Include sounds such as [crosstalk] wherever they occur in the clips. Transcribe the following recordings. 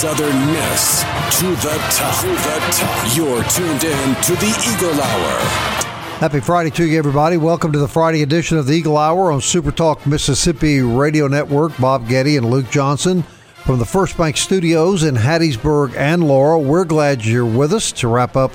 Southern Miss to the top. To the top. You're tuned in to the Eagle Hour. Happy Friday to you, everybody. Welcome to the Friday edition of the Eagle Hour on Super Talk Mississippi Radio Network. Bob Getty and Luke Johnson from the First Bank Studios in Hattiesburg and Laurel. We're glad you're with us to wrap up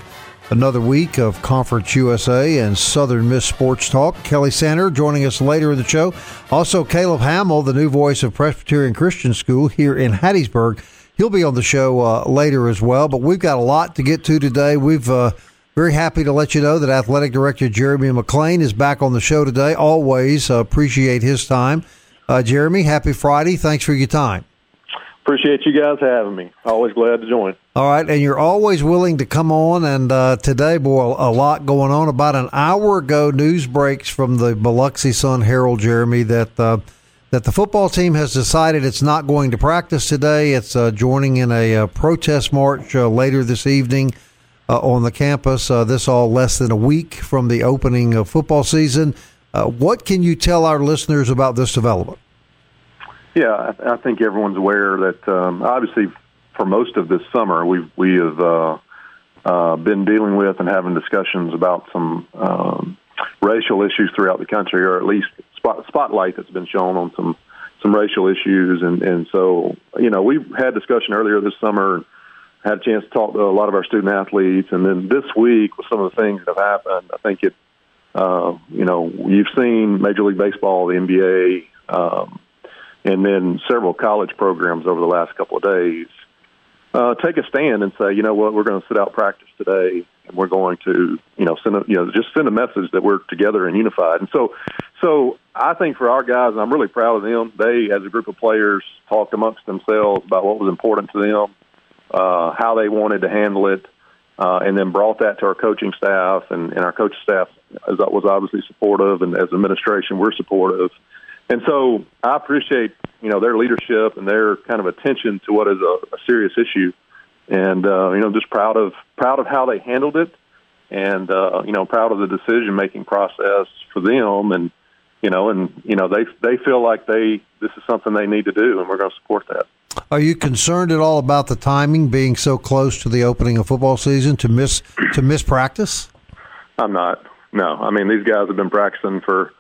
another week of Conference USA and Southern Miss Sports Talk. Kelly Sander joining us later in the show. Also, Caleb Hamill, the new voice of Presbyterian Christian School here in Hattiesburg. He'll be on the show uh, later as well. But we've got a lot to get to today. We've uh, very happy to let you know that Athletic Director Jeremy McClain is back on the show today. Always uh, appreciate his time. Uh, Jeremy, happy Friday. Thanks for your time. Appreciate you guys having me. Always glad to join. All right, and you're always willing to come on. And uh, today, boy, a lot going on. About an hour ago, news breaks from the Biloxi Sun Herald, Jeremy, that uh, that the football team has decided it's not going to practice today. It's uh, joining in a, uh, protest march uh, later this evening uh, on the campus. Uh, this all less than a week from the opening of football season. Uh, what can you tell our listeners about this development? Yeah, I, think everyone's aware that um, obviously for most of this summer we've we have been dealing with and having discussions about some um, racial issues throughout the country, or at least spot, spotlight that's been shown on some some racial issues, and and so you know we had discussion earlier this summer. Had a chance to talk to a lot of our student athletes, and then this week with some of the things that have happened, I think it, uh, you know, you've seen Major League Baseball, the NBA, um, and then several college programs over the last couple of days uh, take a stand and say, you know what, we're going to sit out practice today, and we're going to, you know, send a, you know, just send a message that we're together and unified. And so, so I think for our guys, and I'm really proud of them. They, as a group of players, talked amongst themselves about what was important to them, uh, how they wanted to handle it, uh, and then brought that to our coaching staff, and, and our coaching staff was obviously supportive, and as administration, we're supportive. And so I appreciate you know their leadership and their kind of attention to what is a, a serious issue, and uh, you know just proud of proud of how they handled it, and uh, you know proud of the decision making process for them, and you know and you know they they feel like they this is something they need to do, and we're going to support that. Are you concerned at all about the timing being so close to the opening of football season to miss to miss practice? I'm not. No, I mean these guys have been practicing for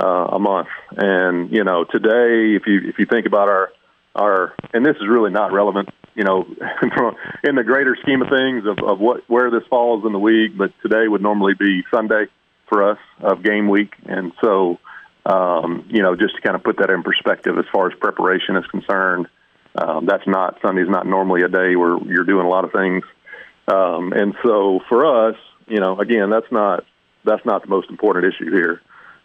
uh, a month. And you know, today, if you if you think about our our, and this is really not relevant, you know, [laughs] in the greater scheme of things of, of what where this falls in the week. But today would normally be Sunday for us of game week, and so um, you know, just to kind of put that in perspective as far as preparation is concerned. Um, that's not Sunday's not normally a day where you're doing a lot of things, um, and so for us, you know, again, that's not that's not the most important issue here.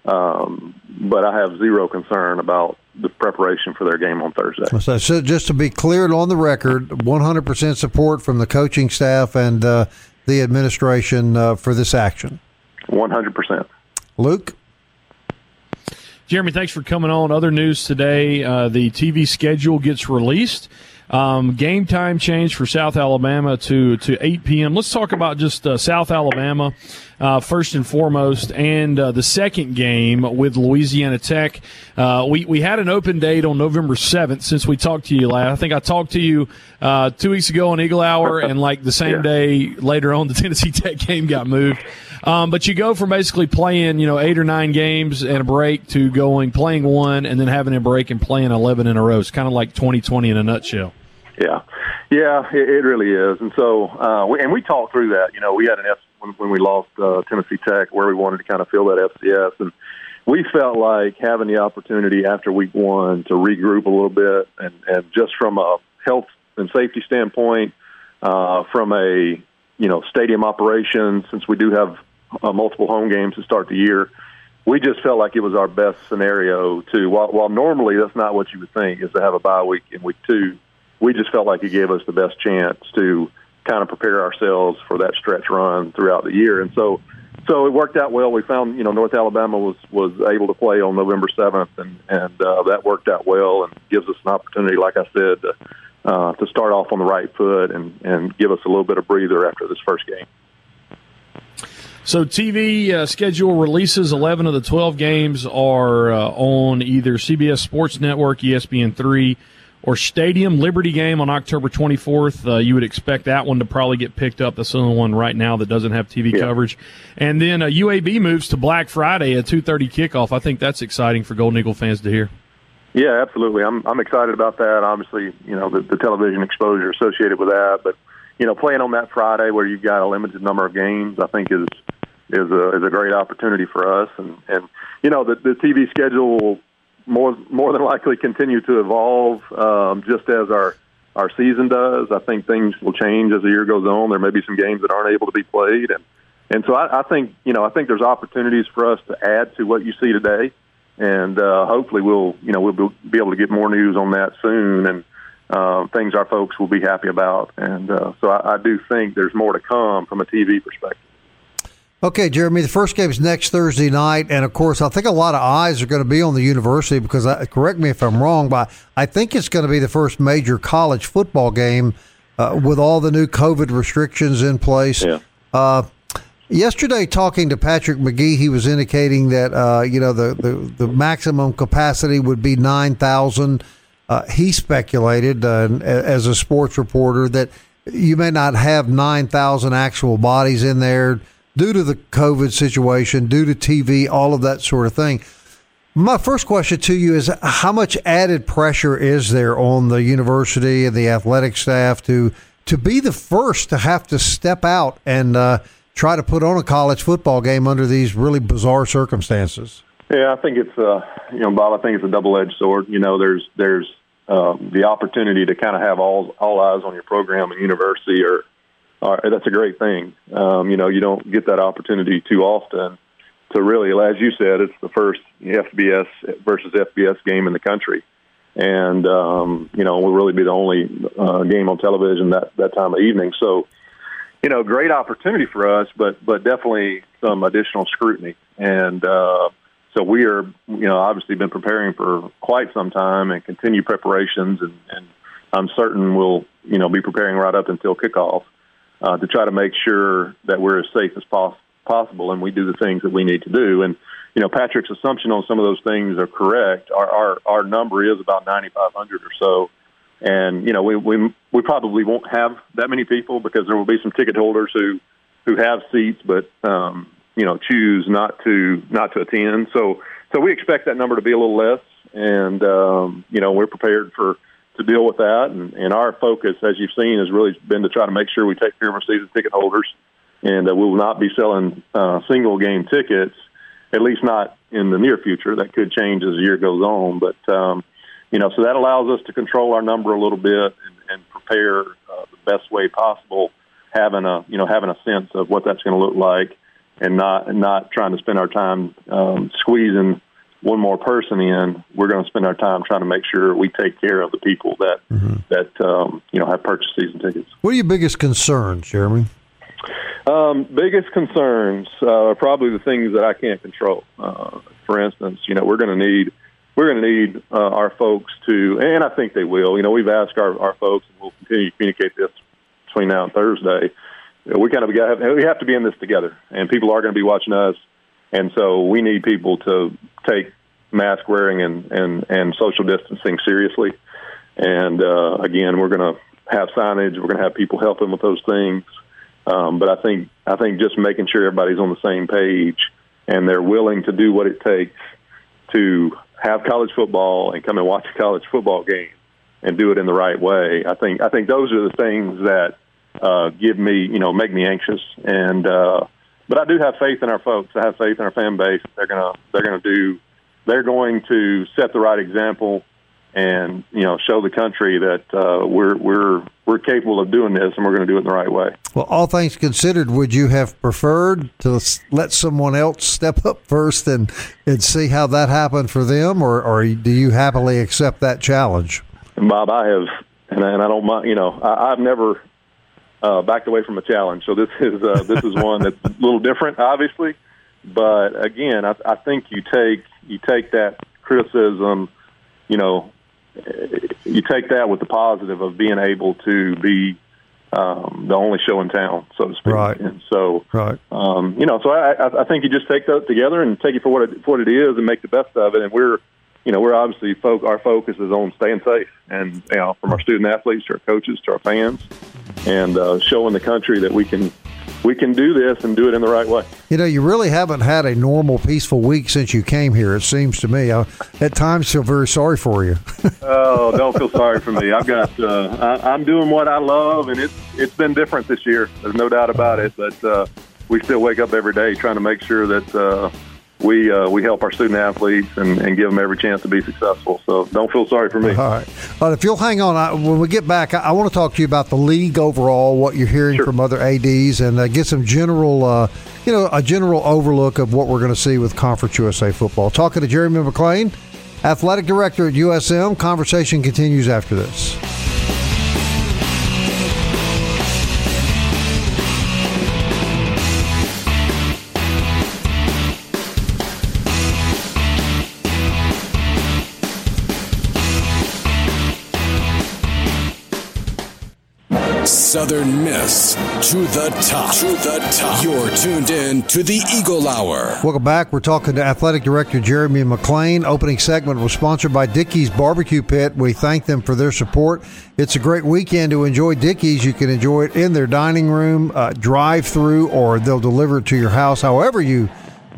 Um, but I have zero concern about the preparation for their game on Thursday. So, so just to be cleared on the record, 100% support from the coaching staff and uh, the administration uh, for this action. 100%. Luke? Jeremy, thanks for coming on. Other news today uh, the TV schedule gets released. Um, game time change for South Alabama to, to 8 p.m. Let's talk about just uh, South Alabama uh, first and foremost, and uh, the second game with Louisiana Tech. Uh, we, we had an open date on November 7th since we talked to you last. I think I talked to you uh, two weeks ago on Eagle Hour, [laughs] and like the same Yeah. day later on, the [laughs] Tennessee Tech game got moved. Um, but you go from basically playing, you know, eight or nine games and a break to going playing one and then having a break and playing 11 in a row. It's kind of like 2020 in a nutshell. Yeah, yeah, it, it really is. And so, uh, we, and we talked through that. You know, we had an F when, when we lost uh, Tennessee Tech, where we wanted to kind of fill that FCS, and we felt like having the opportunity after week one to regroup a little bit, and, and just from a health and safety standpoint, uh, from a you know stadium operation, since we do have uh, multiple home games to start the year. we just felt like it was our best scenario to while, while normally that's not what you would think is to have a bye week in week two. We just felt like it gave us the best chance to kind of prepare ourselves for that stretch run throughout the year, and so so it worked out well. We found you know North Alabama was was able to play on November seventh, and and uh, that worked out well and gives us an opportunity, like I said, to, uh, to start off on the right foot and and give us a little bit of breather after this first game. So TV uh, schedule releases 11 of the 12 games are uh, on either CBS Sports Network, ESPN3, or Stadium Liberty game on October 24th. Uh, you would expect that one to probably get picked up. That's the only one right now that doesn't have TV yeah. coverage. And then UAB uh, moves to Black Friday at 2:30 kickoff. I think that's exciting for Golden Eagle fans to hear. Yeah, absolutely. I'm I'm excited about that. Obviously, you know the, the television exposure associated with that, but you know playing on that Friday where you've got a limited number of games, I think is is a is a great opportunity for us. And and you know the the TV schedule will more more than likely continue to evolve um, just as our our season does. I think things will change as the year goes on. There may be some games that aren't able to be played, and and so I, I think you know I think there's opportunities for us to add to what you see today, and uh, hopefully we'll you know we'll be able to get more news on that soon and. Uh, things our folks will be happy about, and uh, so I, I do think there's more to come from a TV perspective. Okay, Jeremy, the first game is next Thursday night. And of course, I think a lot of eyes are going to be on the university because, I, correct me if I'm wrong, but I think it's going to be the first major college football game uh, with all the new COVID restrictions in place. Yeah. Uh, yesterday, talking to Patrick Magee, he was indicating that, uh, you know, the, the, the, maximum capacity would be 9,000. Uh, he speculated, uh, as a sports reporter, that you may not have 9,000 actual bodies in there due to the COVID situation, due to TV, all of that sort of thing. My first question to you is how much added pressure is there on the university and the athletic staff to to be the first to have to step out and uh, try to put on a college football game under these really bizarre circumstances? Yeah, I think it's uh, you know, Bob. I think it's a double edged sword. You know, there's there's uh, the opportunity to kind of have all all eyes on your program and university or uh, that's a great thing. Um, you know, you don't get that opportunity too often to really, as you said, it's the first FBS versus FBS game in the country, and um, you know, will really be the only uh, game on television that that time of evening. So, you know, great opportunity for us, but but definitely some additional scrutiny, and uh, so we are, you know, obviously been preparing for quite some time and continue preparations, and, and I'm certain we'll, you know, be preparing right up until kickoff uh, to try to make sure that we're as safe as pos- possible and we do the things that we need to do. And you know, Patrick's assumption on some of those things are correct. Our our, our number is about 9,500 or so, and you know, we we we probably won't have that many people because there will be some ticket holders who who have seats but um, you know choose not to not to attend. So so we expect that number to be a little less, and um, you know, we're prepared for to deal with that. And, and our focus, as you've seen, has really been to try to make sure we take care of our season ticket holders. And uh, we will not be selling uh, single game tickets, at least not in the near future. That could change as the year goes on. But, um, you know, so that allows us to control our number a little bit and, and prepare uh, the best way possible, having a, you know, having a sense of what that's going to look like and not, not trying to spend our time um, squeezing one more person in, we're going to spend our time trying to make sure we take care of the people that mm-hmm. that um, you know have purchased season tickets. What are your biggest concerns, Jeremy? Um, biggest concerns uh, are probably the things that I can't control. Uh, for instance, you know, we're going to need we're going to need uh, our folks to, and I think they will. You know, we've asked our, our folks, and we'll continue to communicate this between now and Thursday. We kind of got, we have to be in this together, and people are going to be watching us and so we need people to take mask wearing and, and, and social distancing seriously. And uh, again, we're going to have signage. We're going to have people helping with those things. Um, but I think I think just making sure everybody's on the same page and they're willing to do what it takes to have college football and come and watch a college football game and do it in the right way. I think I think those are the things that uh, give me you know make me anxious and uh, but I do have faith in our folks. I have faith in our fan base. They're gonna they're gonna do they're going to set the right example and you know show the country that uh, we're we're we're capable of doing this and we're going to do it in the right way. Well, all things considered, would you have preferred to let someone else step up first and and see how that happened for them, or or do you happily accept that challenge? And Bob, I have, and I, and I don't mind. You know, I, I've never uh, backed away from a challenge, so this [laughs] is uh, this is one that's a little different, obviously. But again, I, I think you take you take that criticism, you know, you take that with the positive of being able to be um, the only show in town, so to speak. Right. And so, right. Um, you know, so I, I think you just take that together and take it for what it, for what it is and make the best of it. And we're, you know, we're obviously folk, our focus is on staying safe, and you know, from our student athletes to our coaches to our fans, and uh, showing the country that we can we can do this and do it in the right way. You know, you really haven't had a normal, peaceful week since you came here. It seems to me. I, at times, feel very sorry for you. [laughs] oh, don't feel sorry for me. I've got. Uh, I, I'm doing what I love, and it's it's been different this year. There's no doubt about it. But uh, we still wake up every day trying to make sure that. We uh, we help our student athletes and, and, give them every chance to be successful. So don't feel sorry for me. All right. But if you'll hang on, I, when we get back, I, I, want to talk to you about the league overall, what you're hearing sure. from other ads, and uh, get some general, uh, you know, a general overlook of what we're going to see with Conference USA football. Talking to Jeremy McClain, athletic director at USM. Conversation continues after this. Southern Miss to the top. To the top. You're tuned in to the Eagle Hour. Welcome back. We're talking to Athletic Director Jeremy McClain. Opening segment was sponsored by Dickey's Barbecue Pit. We thank them for their support. It's a great weekend to enjoy Dickey's. You can enjoy it in their dining room, uh, drive through, or they'll deliver it to your house. However, you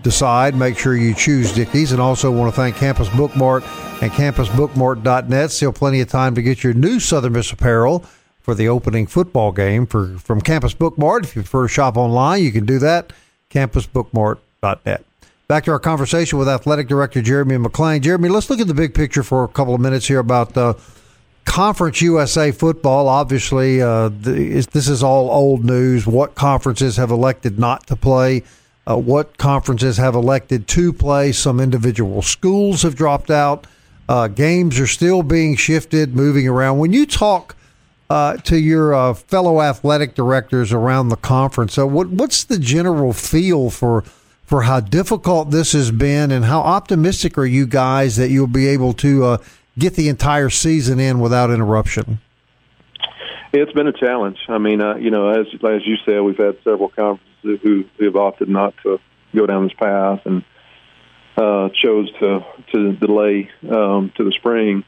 decide, make sure you choose Dickies. And also want to thank Campus Bookmart and campusbookmart.net. Still plenty of time to get your new Southern Miss apparel for the opening football game for from Campus Bookmart. If you prefer to shop online, you can do that. CampusBookmart.net. Back to our conversation with Athletic Director Jeremy McClain. Jeremy, let's look at the big picture for a couple of minutes here about uh, Conference USA football. Obviously, uh, this is all old news. What conferences have elected not to play? Uh, what conferences have elected to play? Some individual schools have dropped out. Uh, games are still being shifted, moving around. When you talk uh, to your uh, fellow athletic directors around the conference. So, what, what's the general feel for for how difficult this has been, and how optimistic are you guys that you'll be able to uh, get the entire season in without interruption? It's been a challenge. I mean, uh, you know, as as you said, we've had several conferences who, have opted not to go down this path and uh, chose to to delay um, to the spring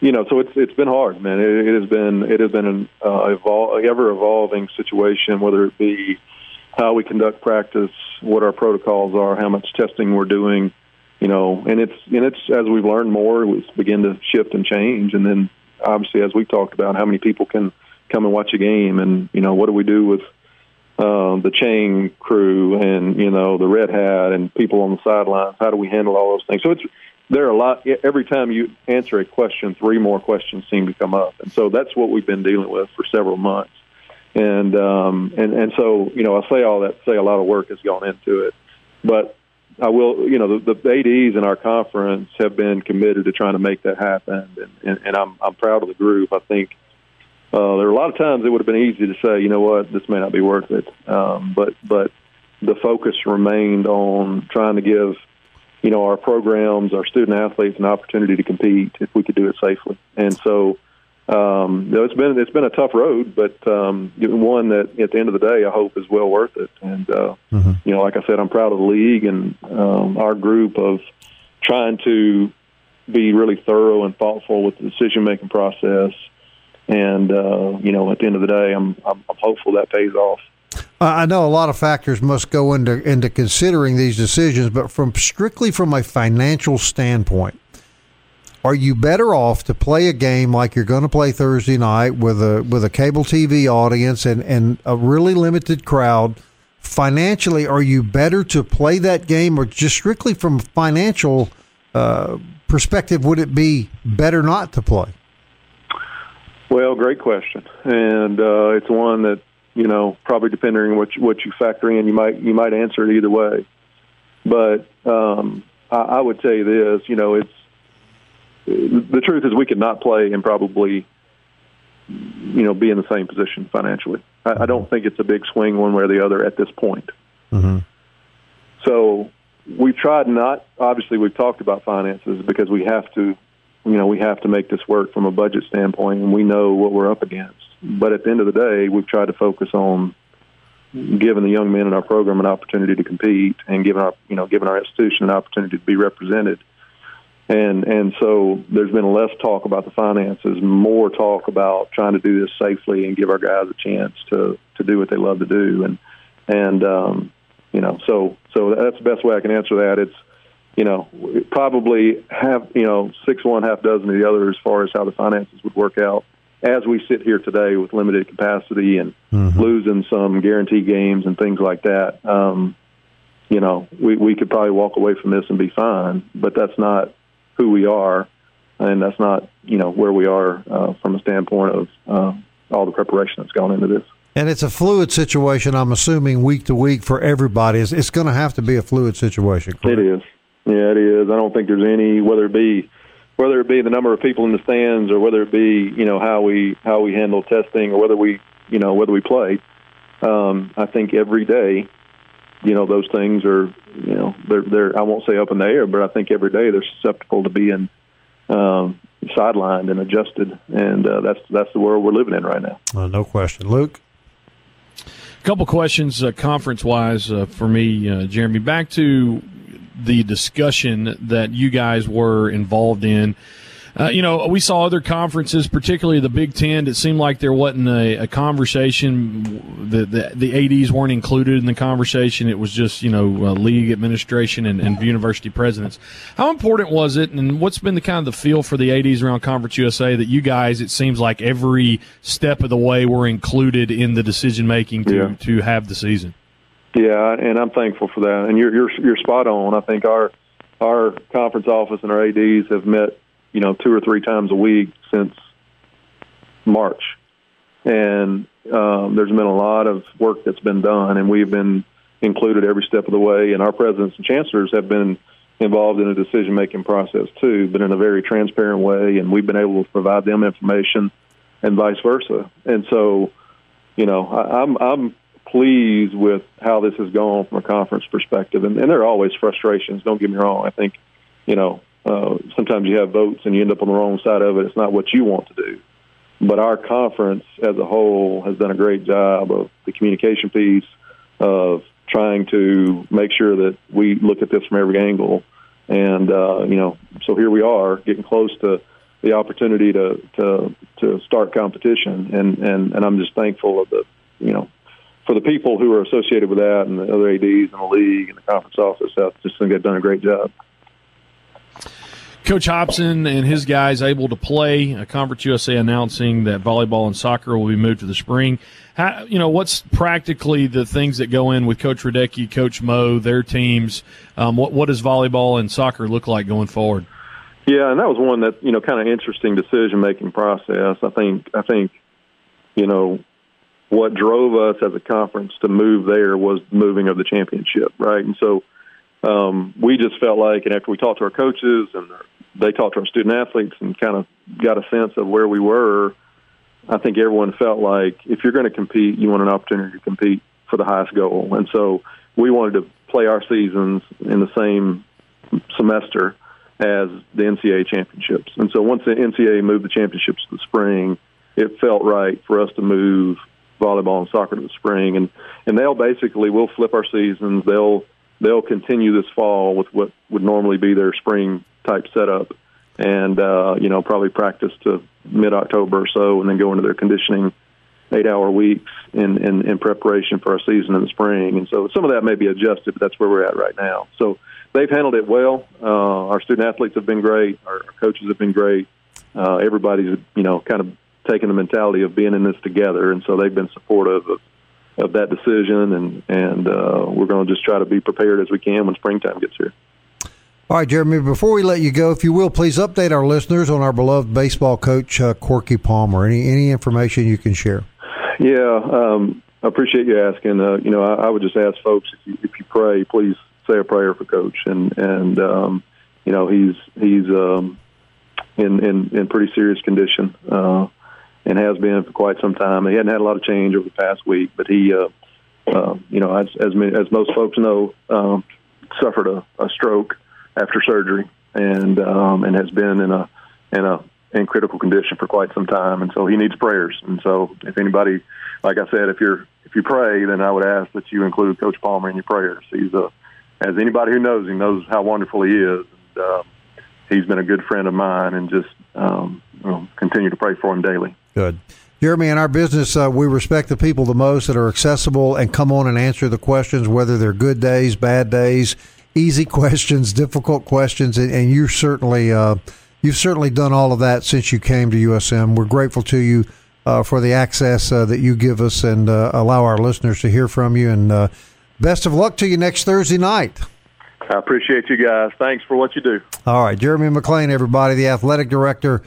you know, so it's it's been hard, man. It, it has been it has been an uh, evol- ever evolving situation, whether it be how we conduct practice, what our protocols are, how much testing we're doing, you know, and it's and it's as we've learned more, we begin to shift and change, and then obviously as we talked about, how many people can come and watch a game, and you know, what do we do with uh, the chain crew and you know the red hat and people on the sidelines? How do we handle all those things? So it's there are a lot. Every time you answer a question, three more questions seem to come up, and so that's what we've been dealing with for several months. And um, and and so you know, I say all that. Say a lot of work has gone into it, but I will. You know, the, the ADs in our conference have been committed to trying to make that happen, and, and, and I'm I'm proud of the group. I think uh, there are a lot of times it would have been easy to say, you know what, this may not be worth it, um, but but the focus remained on trying to give you know, our programs, our student athletes, an opportunity to compete if we could do it safely. And so, um, you know, it's been it's been a tough road, but um, one that at the end of the day, I hope is well worth it. And uh, mm-hmm. you know, like I said, I'm proud of the league and um, our group of trying to be really thorough and thoughtful with the decision making process. And uh, you know, at the end of the day, I'm I'm, I'm hopeful that pays off. I know a lot of factors must go into into considering these decisions, but from strictly from a financial standpoint, are you better off to play a game like you're going to play Thursday night with a with a cable TV audience and and a really limited crowd? Financially, are you better to play that game, or just strictly from a financial uh, perspective, would it be better not to play? Well, great question, and uh, it's one that you know probably depending on what you, what you factor in, you might you might answer it either way. But um, I, I would say this, you know, it's the truth is we could not play and probably you know be in the same position financially. I, I don't think it's a big swing one way or the other at this point. Mm-hmm. So we've tried not. Obviously, we've talked about finances because we have to. You know, we have to make this work from a budget standpoint, and we know what we're up against. But at the end of the day, we've tried to focus on giving the young men in our program an opportunity to compete and giving our you know giving our institution an opportunity to be represented and and so there's been less talk about the finances, more talk about trying to do this safely and give our guys a chance to to do what they love to do, and and um, you know so so that's the best way I can answer that. It's you know probably have you know six one half dozen of the other as far as how the finances would work out as we sit here today with limited capacity and mm-hmm. losing some guarantee games and things like that. Um, you know, we, we could probably walk away from this and be fine, but that's not who we are, and that's not you know where we are uh, from a standpoint of uh, all the preparation that's gone into this. And it's a fluid situation. I'm assuming week to week for everybody. It's, it's going to have to be a fluid situation. Correct? It is. Yeah, it is. I don't think there's any whether it be whether it be the number of people in the stands or whether it be you know how we how we handle testing or whether we you know whether we play. Um, I think every day you know those things are you know they're they're I won't say up in the air, but I think every day they're susceptible to being um, sidelined and adjusted, and uh, that's that's the world we're living in right now. Uh, no question, Luke. A couple questions, uh, conference wise, uh, for me, uh, Jeremy. Back to the discussion that you guys were involved in uh, you know, we saw other conferences, particularly the Big Ten. It seemed like there wasn't a, a conversation. The, the, the ads weren't included in the conversation. It was just you know uh, league administration and, and university presidents. How important was it, and what's been the kind of the feel for the ads around Conference USA that you guys? It seems like every step of the way were included in the decision making to yeah. to have the season. Yeah, and I'm thankful for that. And you're you're you're spot on. I think our our conference office and our ads have met you know, two or three times a week since March. And um, there's been a lot of work that's been done, and we've been included every step of the way. And our presidents and chancellors have been involved in the decision making process too, but in a very transparent way. And we've been able to provide them information, and vice versa. And so, you know, I, I'm I'm pleased with how this has gone from a conference perspective. And, and there are always frustrations. Don't get me wrong. I think, you know, uh, sometimes you have votes and you end up on the wrong side of it. It's not what you want to do. But our conference as a whole has done a great job of the communication piece, of trying to make sure that we look at this from every angle. And, uh, you know, so here we are getting close to the opportunity to, to, to start competition. And, and, and I'm just thankful of the, you know, for the people who are associated with that and the other ADs in the league and the conference office, I just think they've done a great job. Coach Hopson and his guys able to play. Uh, Conference USA announcing that volleyball and soccer will be moved to the spring. How, you know, what's practically the things that go in with Coach Radecki, Coach Mo, their teams? Um, what, what does volleyball and soccer look like going forward? Yeah, and that was one that you know kind of interesting decision making process. I think I think you know what drove us as a conference to move there was moving of the championship, right? And so um, we just felt like, and after we talked to our coaches and they talked to our student athletes and kind of got a sense of where we were. I think everyone felt like if you're going to compete, you want an opportunity to compete for the highest goal. And so we wanted to play our seasons in the same semester as the NCAA championships. And so once the NCAA moved the championships to the spring, it felt right for us to move volleyball and soccer to the spring. And and they'll basically we'll flip our seasons. They'll they'll continue this fall with what would normally be their spring type setup, and uh, you know probably practice to mid October or so, and then go into their conditioning eight hour weeks in, in in preparation for our season in the spring. And so some of that may be adjusted, but that's where we're at right now. So they've handled it well. Uh, our student athletes have been great. Our coaches have been great. Uh, everybody's you know kind of taking the mentality of being in this together, and so they've been supportive of of that decision, and and uh, we're going to just try to be prepared as we can when springtime gets here. All right, Jeremy, before we let you go, if you will, please update our listeners on our beloved baseball coach, uh, Corky Palmer. Any, any information you can share? Yeah, um, I appreciate you asking. Uh, you know, I, I, would just ask folks if you, if you pray, please say a prayer for Coach. And, and um, you know, he's, he's um, in, in, in pretty serious condition uh, and has been for quite some time. He hadn't had a lot of change over the past week, but he, uh, uh, you know, as, as, as most folks know, um, suffered a, a stroke after surgery and um, and has been in a in a in critical condition for quite some time, and so he needs prayers. And so, if anybody, like I said, if you're if you pray, then I would ask that you include Coach Palmer in your prayers. He's a as anybody who knows him knows how wonderful he is. And, uh, he's been a good friend of mine, and just um, continue to pray for him daily. Good. Jeremy, in our business, uh, we respect the people the most that are accessible and come on and answer the questions, whether they're good days, bad days, easy [laughs] questions, difficult questions, and, and you certainly uh, you've certainly done all of that since you came to USM. We're grateful to you uh, for the access uh, that you give us and uh, allow our listeners to hear from you. And uh, best of luck to you next Thursday night. I appreciate you guys. Thanks for what you do. All right, Jeremy McClain, everybody, the athletic director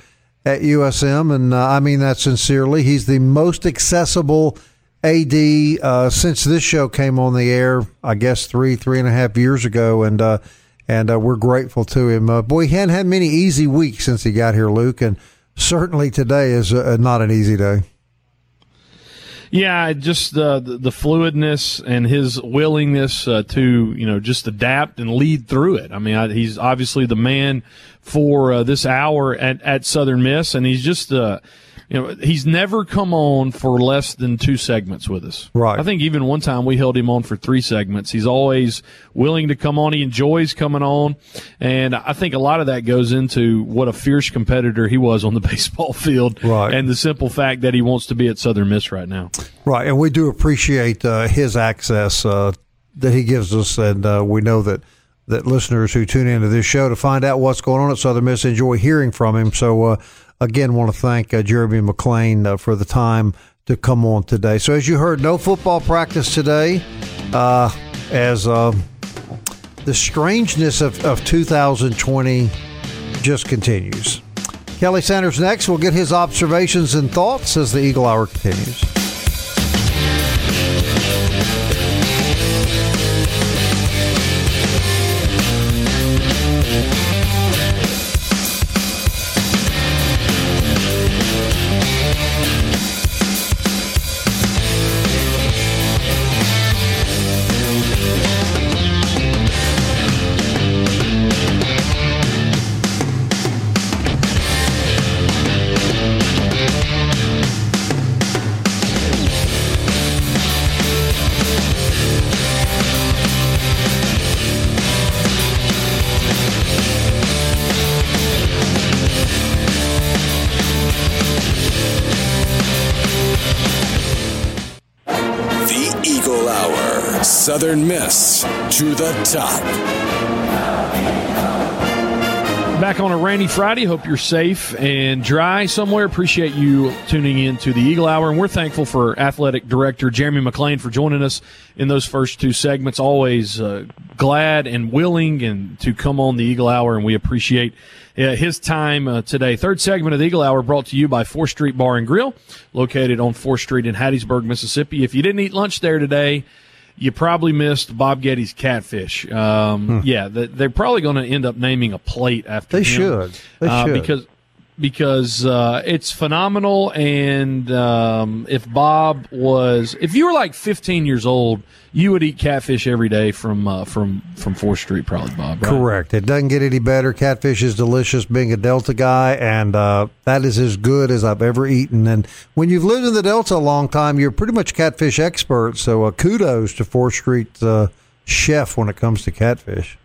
at USM, and uh, I mean that sincerely. He's the most accessible AD uh, since this show came on the air, I guess three, three and a half years ago, and uh, and uh, we're grateful to him. Uh, boy, he hadn't had many easy weeks since he got here, Luke, and certainly today is uh, not an easy day. Yeah, just the, the, the fluidness and his willingness uh, to you know just adapt and lead through it. I mean, I, he's obviously the man for this hour at, at Southern Miss, and he's just you know, he's never come on for less than two segments with us. Right. I think even one time we held him on for three segments. He's always willing to come on. He enjoys coming on. And I think a lot of that goes into what a fierce competitor he was on the [laughs] baseball field. Right. And the simple fact that he wants to be at Southern Miss right now. Right. And we do appreciate uh, his access uh, that he gives us. And uh, we know that that listeners who tune into this show to find out what's going on at Southern Miss enjoy hearing from him. So, uh, again, want to thank uh, Jeremy McClain uh, for the time to come on today. So, as you heard, no football practice today, uh, as uh, the strangeness of, of 2020 just continues. Kelly Sanders next. We'll get his observations and thoughts as the Eagle Hour continues. To the top. Back on a rainy Friday. Hope you're safe and dry somewhere. Appreciate you tuning in to the Eagle Hour. And we're thankful for Athletic Director Jeremy McClain for joining us in those first two segments. Always uh, glad and willing and to come on the Eagle Hour. And we appreciate uh, his time uh, today. Third segment of the Eagle Hour brought to you by 4th Street Bar and Grill, located on 4th Street in Hattiesburg, Mississippi. If you didn't eat lunch there today, you probably missed Bob Getty's catfish. Um, hmm. Yeah, they're probably going to end up naming a plate after. They him, should. They uh, should because because uh, it's phenomenal. And um, if Bob was, if you were like 15 years old, you would eat catfish every day from uh, from from Fourth Street, probably Bob. Right? Correct. It doesn't get any better. Catfish is delicious. Being a Delta guy, and uh, that is as good as I've ever eaten. And when you've lived in the Delta a long time, you're pretty much catfish expert. So uh, kudos to Fourth Street uh, chef when it comes to catfish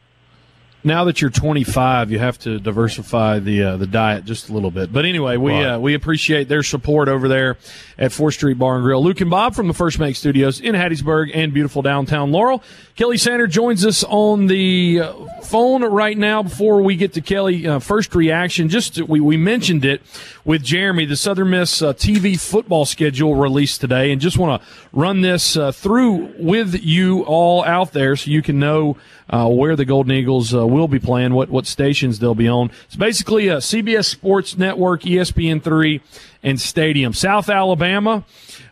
now that you're 25, you have to diversify the uh, the diet just a little bit. But anyway, we right. uh, we appreciate their support over there at 4th Street Bar and Grill. Luke and Bob from the First Bank Studios in Hattiesburg and beautiful downtown Laurel. Kelly Sander joins us on the uh, phone right now. Before we get to Kelly, uh, first reaction, just we we mentioned it with Jeremy, the Southern Miss uh, TV football schedule released today, and just want to run this uh, through with you all out there so you can know where the Golden Eagles will be playing, what what stations they'll be on. It's basically a CBS Sports Network, ESPN three, and Stadium. South Alabama,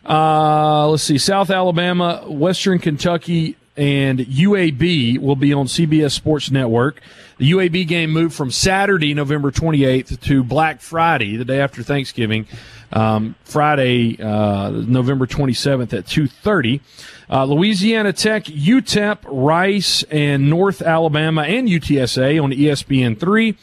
uh, let's see, South Alabama, Western Kentucky, and UAB will be on CBS Sports Network. The UAB game moved from Saturday, November 28th, to Black Friday, the day after Thanksgiving, um, Friday, uh, November 27th at 2:30. Uh, Louisiana Tech, UTEP, Rice, and North Alabama and UTSA on ESPN three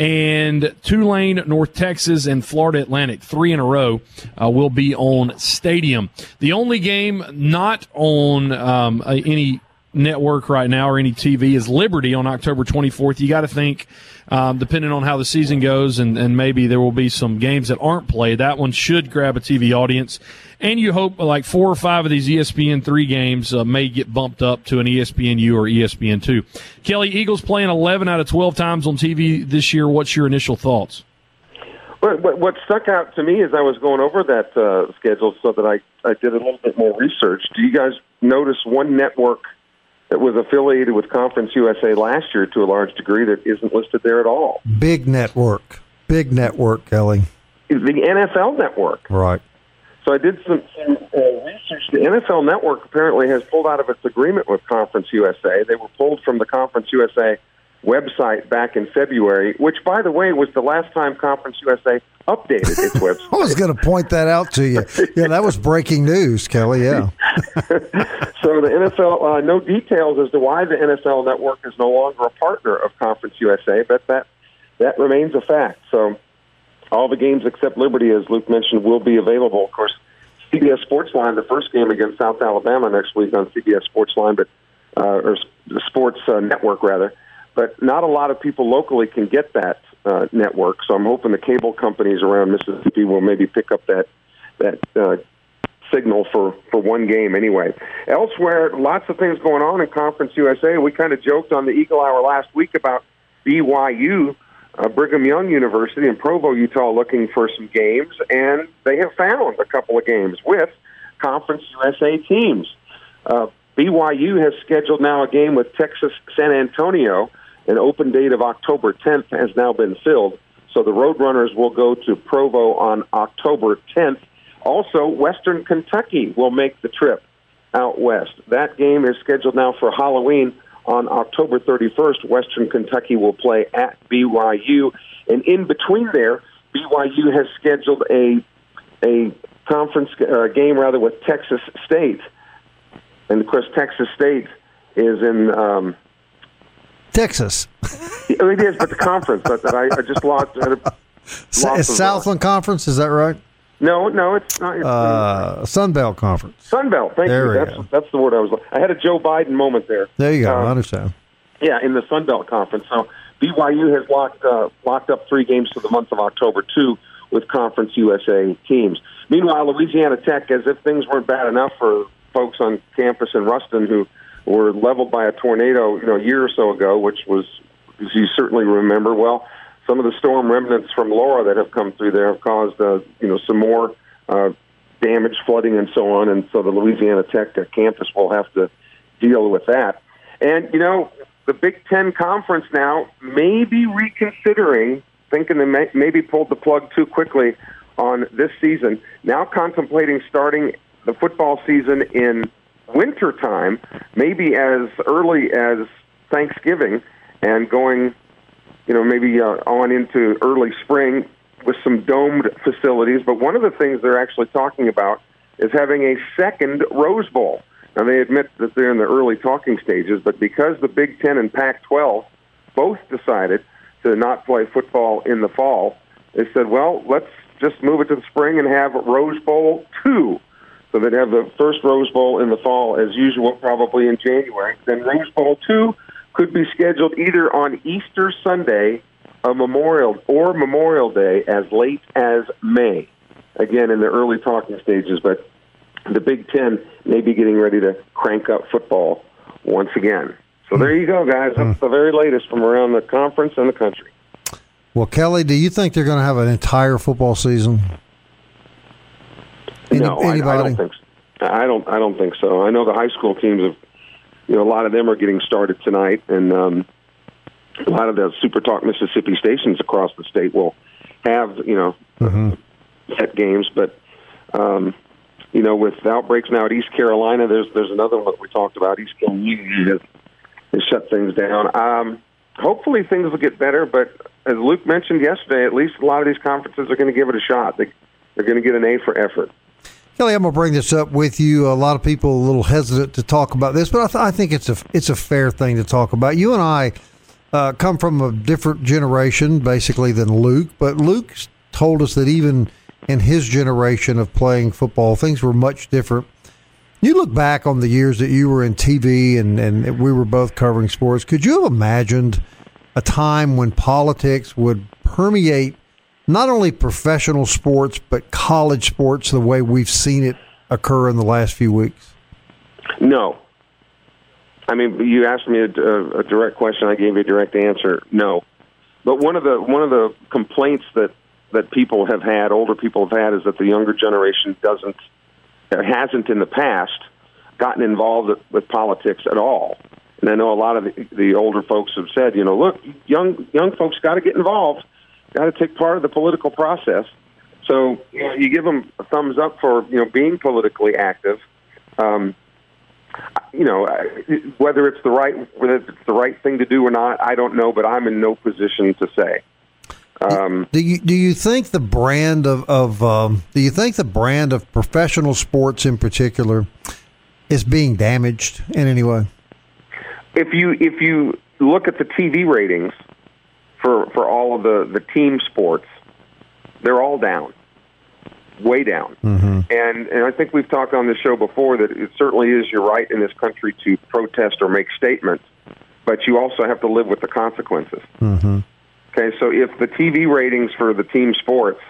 and Tulane, North Texas, and Florida Atlantic, three in a row, uh, will be on Stadium. The only game not on um, any network right now or any TV is Liberty on October 24th. You got to think, um, depending on how the season goes, and, and maybe there will be some games that aren't played. That one should grab a TV audience and you hope like four or five of these ESPN three games uh, may get bumped up to an ESPNU or ESPN two. Kelly, Eagles playing eleven out of twelve times on TV this year. What's your initial thoughts? What, what stuck out to me as I was going over that uh, schedule, so that I I did a little bit more research. Do you guys notice one network? that was affiliated with Conference USA last year to a large degree that isn't listed there at all. Big network. Big network, Kelly. The NFL network. Right. So I did some, some uh, research. The NFL Network apparently has pulled out of its agreement with Conference USA. They were pulled from the Conference USA website back in February, which, by the way, was the last time Conference USA updated its website. [laughs] I was going to point that out to you. Yeah, that was breaking news, Kelly. Yeah. [laughs] so the NFL, uh, no details as to why the NFL Network is no longer a partner of Conference USA, but that that remains a fact. So all the games except Liberty, as Luke mentioned, will be available. Of course, CBS Sportsline, the first game against South Alabama next week on CBS Sportsline, but uh, or the Sports uh, Network rather. But not a lot of people locally can get that uh, network, so I'm hoping the cable companies around Mississippi will maybe pick up that that uh, signal for for one game anyway. Elsewhere, lots of things going on in Conference USA. We kind of joked on the Eagle Hour last week about BYU uh, Brigham Young University in Provo, Utah, looking for some games, and they have found a couple of games with Conference USA teams. Uh, BYU has scheduled now a game with Texas San Antonio. An open date of October 10th has now been filled, so the Roadrunners will go to Provo on October 10th. Also, Western Kentucky will make the trip out west. That game is scheduled now for Halloween on October 31st, Western Kentucky will play at BYU. And in between there, BYU has scheduled a a conference uh, game rather with Texas State, and of course Texas State is in um, Texas. it is, but the conference. But I, I just lost. I [laughs] lost Southland Conference, is that right? No, no, it's not. It's, uh, Sunbelt Conference. Sunbelt, thank there you. That's, go. that's the word I was. Looking. I had a Joe Biden moment there. There you go. Um, I understand. Yeah, in the Sunbelt Conference. So BYU has locked uh, locked up three games for the month of October too with Conference USA teams. Meanwhile, Louisiana Tech, as if things weren't bad enough for folks on campus in Ruston who were leveled by a tornado, you know, a year or so ago, which was, as you certainly remember, well some of the storm remnants from Laura that have come through there have caused, uh, you know, some more uh, damage, flooding, and so on. And so the Louisiana Tech campus will have to deal with that. And you know, the Big Ten Conference now may be reconsidering, thinking they may, maybe pulled the plug too quickly on this season. Now contemplating starting the football season in winter time, maybe as early as Thanksgiving, and going you know, maybe uh, on into early spring with some domed facilities. But one of the things they're actually talking about is having a second Rose Bowl. Now, they admit that they're in the early talking stages, but because the Big Ten and Pac 12 both decided to not play football in the fall, they said, well, let's just move it to the spring and have Rose Bowl 2. So they'd have the first Rose Bowl in the fall, as usual, probably in January. Then Rose Bowl 2 could be scheduled either on Easter Sunday, a Memorial or Memorial Day, as late as May. Again, in the early talking stages, but the Big Ten may be getting ready to crank up football once again. So there you go, guys. That's the very latest from around the conference and the country. Well, Kelly, do you think they're going to have an entire football season? Any, no, I, I, don't think. So. I don't. I don't think so. I know the high school teams have you know, a lot of them are getting started tonight, and um, a lot of the Super Talk Mississippi stations across the state will have you know mm-hmm. set games, but um, you know with outbreaks now at East Carolina, there's there's another one that we talked about. East Carolina has, has shut things down. Um, hopefully things will get better, but as Luke mentioned yesterday, at least a lot of these conferences are going to give it a shot. They, they're going to get an A for effort. Kelly, I'm going to bring this up with you. A lot of people a little hesitant to talk about this, but I, th- I think it's a it's a fair thing to talk about. You and I uh, come from a different generation, basically, than Luke. But Luke told us that even in his generation of playing football, things were much different. You look back on the years that you were in TV and, and we were both covering sports. Could you have imagined a time when politics would permeate not only professional sports but college sports the way we've seen it occur in the last few weeks? No. I mean, you asked me a, a, direct question. I gave you a direct answer. No. But one of the one of the complaints that that people have had, older people have had, is that the younger generation doesn't, hasn't in the past, gotten involved with politics at all. And I know a lot of the, the older folks have said, you know, look, young young folks got to get involved got to take part of the political process. So you, know, you give them a thumbs up for you know being politically active. Um, you know whether it's the right whether it's the right thing to do or not, I don't know, but I'm in no position to say. Um, do you do you think the brand of, of um, do you think the brand of professional sports in particular is being damaged in any way? If you if you look at the TV ratings, for for all of the the team sports, they're all down, way down. Mm-hmm. And and I think we've talked on this show before that it certainly is your right in this country to protest or make statements, but you also have to live with the consequences. Mm-hmm. Okay, so if the TV ratings for the team sports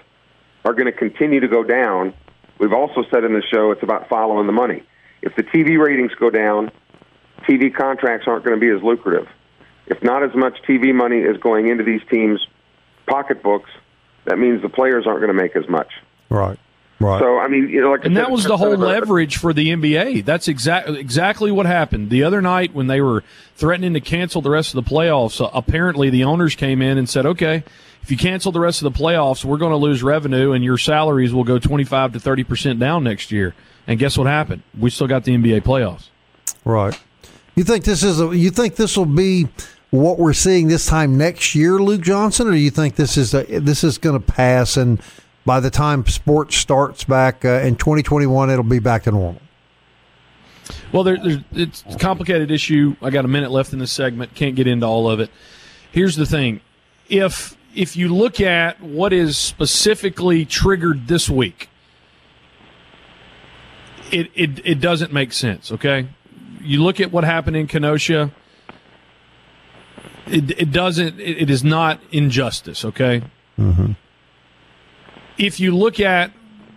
are going to continue to go down, we've also said in the show it's about following the money. If the TV ratings go down, TV contracts aren't going to be as lucrative if not as much TV money is going into these teams' pocketbooks, that means the players aren't going to make as much. Right. Right. So I mean, you know, like and that was the whole leverage for the NBA. That's exactly exactly what happened the other night when they were threatening to cancel the rest of the playoffs. Uh, apparently, the owners came in and said, "Okay, if you cancel the rest of the playoffs, we're going to lose revenue, and your salaries will go twenty five to thirty percent down next year." And guess what happened? We still got the NBA playoffs. Right. You think this is a? You think this will be what we're seeing this time next year, Luke Johnson, or do you think this is a, this is going to pass and by the time sports starts back uh, in 2021, it'll be back to normal? Well, there, it's a complicated issue. I got a minute left in this segment. Can't get into all of it. Here's the thing: if if you look at what is specifically triggered this week, it it, it doesn't make sense. Okay, you look at what happened in Kenosha it, it doesn't. It, it is not injustice. Okay. Mm-hmm. If you look at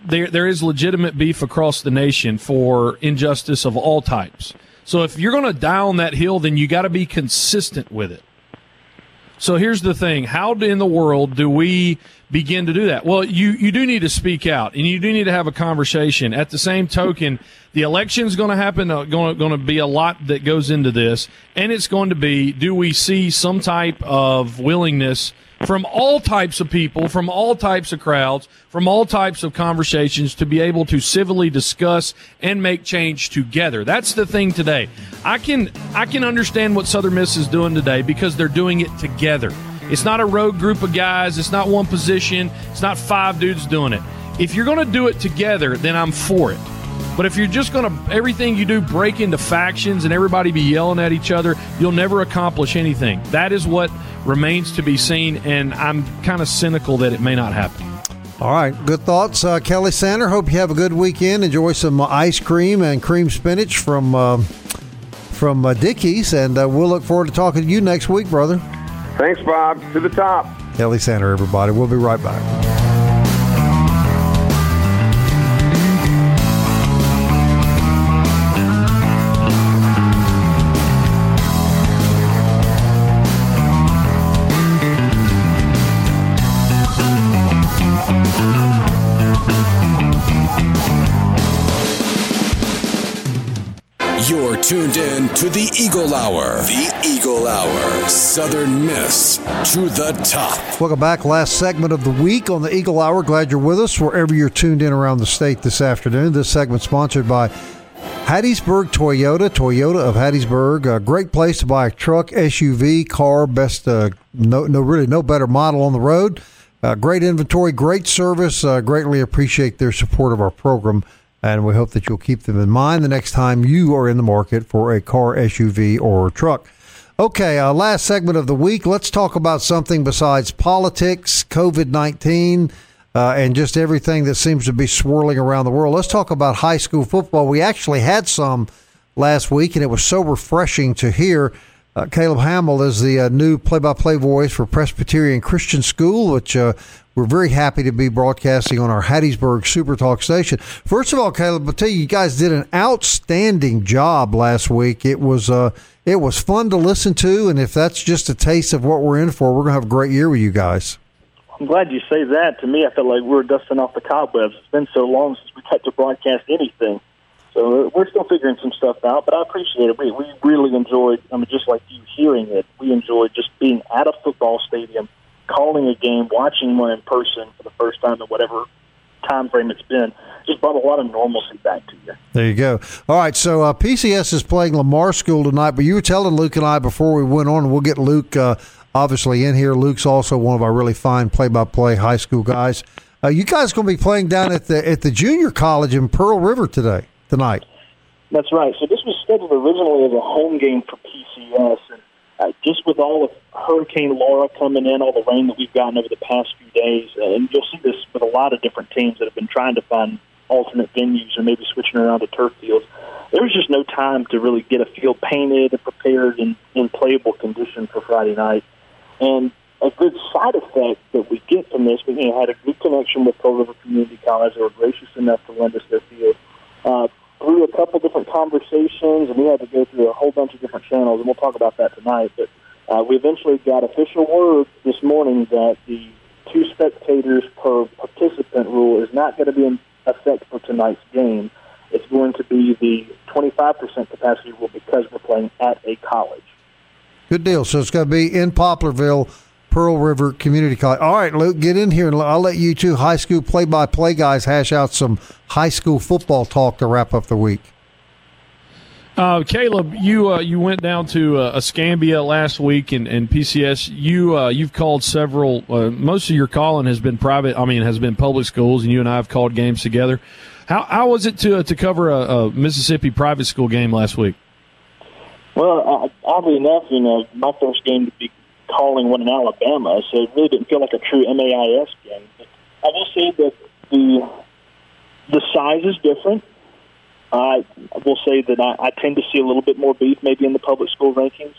there, there is legitimate beef across the nation for injustice of all types. So if you're going to die on that hill, then you got to be consistent with it. So here's the thing: How in the world do we begin to do that? Well, you you do need to speak out, and you do need to have a conversation. At the same token, the election is going to happen. Uh, going to be a lot that goes into this, and it's going to be: Do we see some type of willingness? From all types of people, from all types of crowds, from all types of conversations to be able to civilly discuss and make change together. That's the thing today. I can I can understand what Southern Miss is doing today because they're doing it together. It's not a rogue group of guys, it's not one position, it's not five dudes doing it. If you're going to do it together, then I'm for it. But if you're just going to everything you do break into factions and everybody be yelling at each other, you'll never accomplish anything. That is what remains to be seen, and I'm kind of cynical that it may not happen. All right, good thoughts, uh, Kelly Sander. Hope you have a good weekend. Enjoy some uh, ice cream and cream spinach from uh, from uh, Dickey's, and uh, we'll look forward to talking to you next week, brother. Thanks, Bob. To the top. Kelly Sander, everybody. We'll be right back. Tuned in to the Eagle Hour. The Eagle Hour. Southern Miss to the top. Welcome back. Last segment of the week on the Eagle Hour. Glad you're with us wherever you're tuned in around the state this afternoon. This segment sponsored by Hattiesburg Toyota, Toyota of Hattiesburg. A great place to buy a truck, SUV, car, best, uh, no, no, really no better model on the road. Uh, great inventory, great service. Uh, greatly appreciate their support of our program and we hope that you'll keep them in mind the next time you are in the market for a car, SUV, or truck. Okay, uh, last segment of the week. Let's talk about something besides politics, COVID 19, uh, and just everything that seems to be swirling around the world. Let's talk about high school football. We actually had some last week, and it was so refreshing to hear. Uh, Caleb Hamill is the uh, new play-by-play voice for Presbyterian Christian School, which uh, we're very happy to be broadcasting on our Hattiesburg Super Talk station. First of all, Caleb, I'll tell you, you guys did an outstanding job last week. It was uh, it was fun to listen to, and if that's just a taste of what we're in for, we're gonna have a great year with you guys. I'm glad you say that. To me, I felt like we were dusting off the cobwebs. It's been so long since we got to broadcast anything. So we're still figuring some stuff out, but I appreciate it. We, we really enjoyed, I mean, just like you hearing it, we enjoyed just being at a football stadium – calling a game, watching one in person for the first time in whatever time frame it's been, just brought a lot of normalcy back to you. There you go. All right, so uh, PCS is playing Lamar School tonight, but you were telling Luke and I before we went on, we'll get Luke uh, obviously in here. Luke's also one of our really fine play-by-play high school guys. Uh, you guys going to be playing down at the at the junior college in Pearl River today tonight. That's right. So this was scheduled originally as a home game for PCS, and uh, just with all of Hurricane Laura coming in, all the rain that we've gotten over the past few days, uh, and you'll see this with a lot of different teams that have been trying to find alternate venues or maybe switching around to turf fields. There was just no time to really get a field painted and prepared in, in playable condition for Friday night. And a good side effect that we get from this, we had a good connection with Pearl River Community College. They were gracious enough to lend us their field. Uh, through a couple different conversations, and we had to go through a whole bunch of different channels, and we'll talk about that tonight. But uh, we eventually got official word this morning that the two spectators per participant rule is not going to be in effect for tonight's game. It's going to be the 25% capacity rule because we're playing at a college. Good deal. So it's going to be in Poplarville Pearl River Community College. All right, Luke, get in here and I'll let you two high school play by play guys hash out some high school football talk to wrap up the week. Uh, Caleb, you uh, you went down to uh, Escambia last week and, and PCS. You uh, you've called several. Uh, most of your calling has been private. I mean, has been public schools, and you and I have called games together. How how was it to to cover a, a Mississippi private school game last week? Well, oddly enough, you know, my first game to be calling one in Alabama, so it really didn't feel like a true MAIS game. But I will say that the the size is different. I will say that I, I tend to see a little bit more beef maybe in the public school rankings,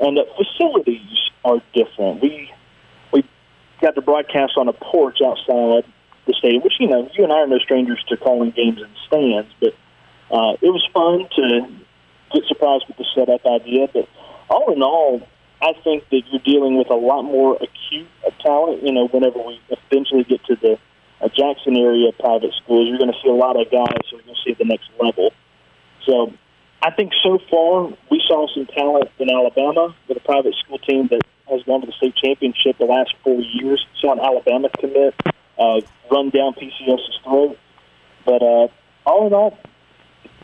and the facilities are different. We we got to broadcast on a porch outside the stadium, which you know you and I are no strangers to calling games in stands, but uh, it was fun to get surprised with the setup idea. But all in all, I think that you're dealing with a lot more acute talent. You know, whenever we eventually get to the uh, Jackson area private schools, you're going to see a lot of guys who are going to see the next level. So I think so far we saw some talent in Alabama with a private school team that has gone to the state championship the last four years. Saw an Alabama commit uh, run down PCS's throat. But uh, all in all,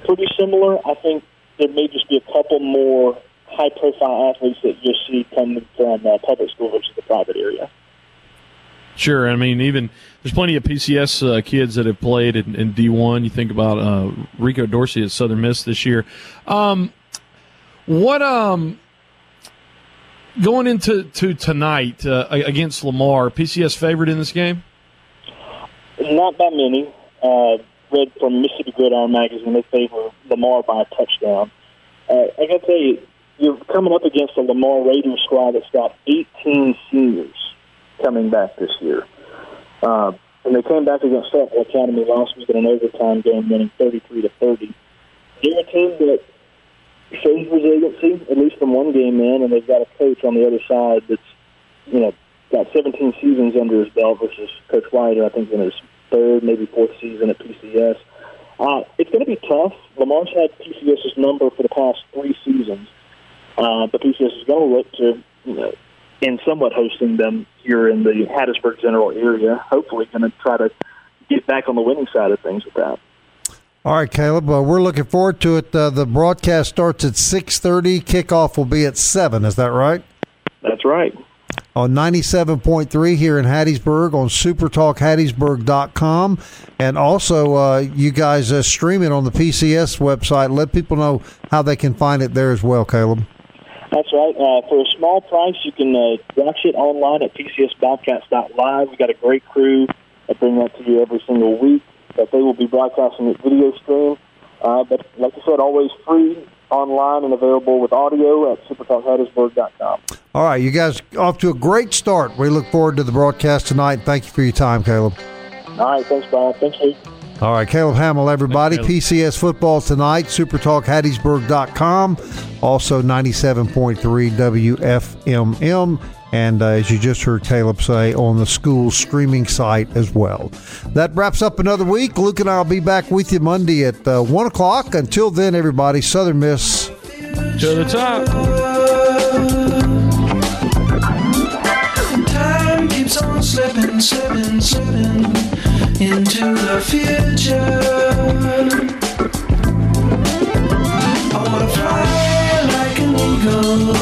pretty similar. I think there may just be a couple more high profile athletes that you'll see coming from uh, public school versus the private area. Sure. I mean, even there's plenty of PCS uh, kids that have played in, in, D1. You think about uh, Rico Dorsey at Southern Miss this year. Um, what um, going into to tonight uh, against Lamar? PCS favorite in this game? Not by many. Uh, read from Mississippi Gridiron magazine, they favor Lamar by a touchdown. Uh, I got to tell you, you're coming up against a Lamar Raiders squad that's got 18 seniors coming back this year. Uh, and they came back against Starkville Academy last week in an overtime game, winning 33 to 30. They're a team that shows resiliency, at least from one game in, and they've got a coach on the other side that's, you know, got 17 seasons under his belt versus Coach White, I think in his third, maybe fourth season at PCS. Uh, it's going to be tough. Lamar's had PCS's number for the past three seasons, uh, but PCS is going to look to, you know, in somewhat hosting them here in the Hattiesburg general area. Hopefully, going to try to get back on the winning side of things with that. All right, Caleb. Uh, we're looking forward to it. Uh, the broadcast starts at six thirty. Kickoff will be at seven. Is that right? That's right. On ninety seven point three here in Hattiesburg on SuperTalkHattiesburg.com, and also uh, you guys uh, stream it on the PCS website. Let people know how they can find it there as well, Caleb. That's right. Uh, for a small price, you can uh, watch it online at PCSBobcats.live. We've got a great crew that bring that to you every single week. That they will be broadcasting it video stream. Uh, but like I said, always free online and available with audio at supertalkhattiesburg.com. All right, you guys off to a great start. We look forward to the broadcast tonight. Thank you for your time, Caleb. All right, thanks, Brian. Thank Lee. All right, Caleb Hamill, everybody. Thanks, PCS football tonight, supertalkhattiesburg.com, also 97.3 WFMM, and uh, as you just heard Caleb say, on the school streaming site as well. That wraps up another week. Luke and I will be back with you Monday at uh, 1 o'clock. Until then, everybody, Southern Miss. To the top. Time keeps on slipping, slipping, slipping into the future. I wanna fly like an eagle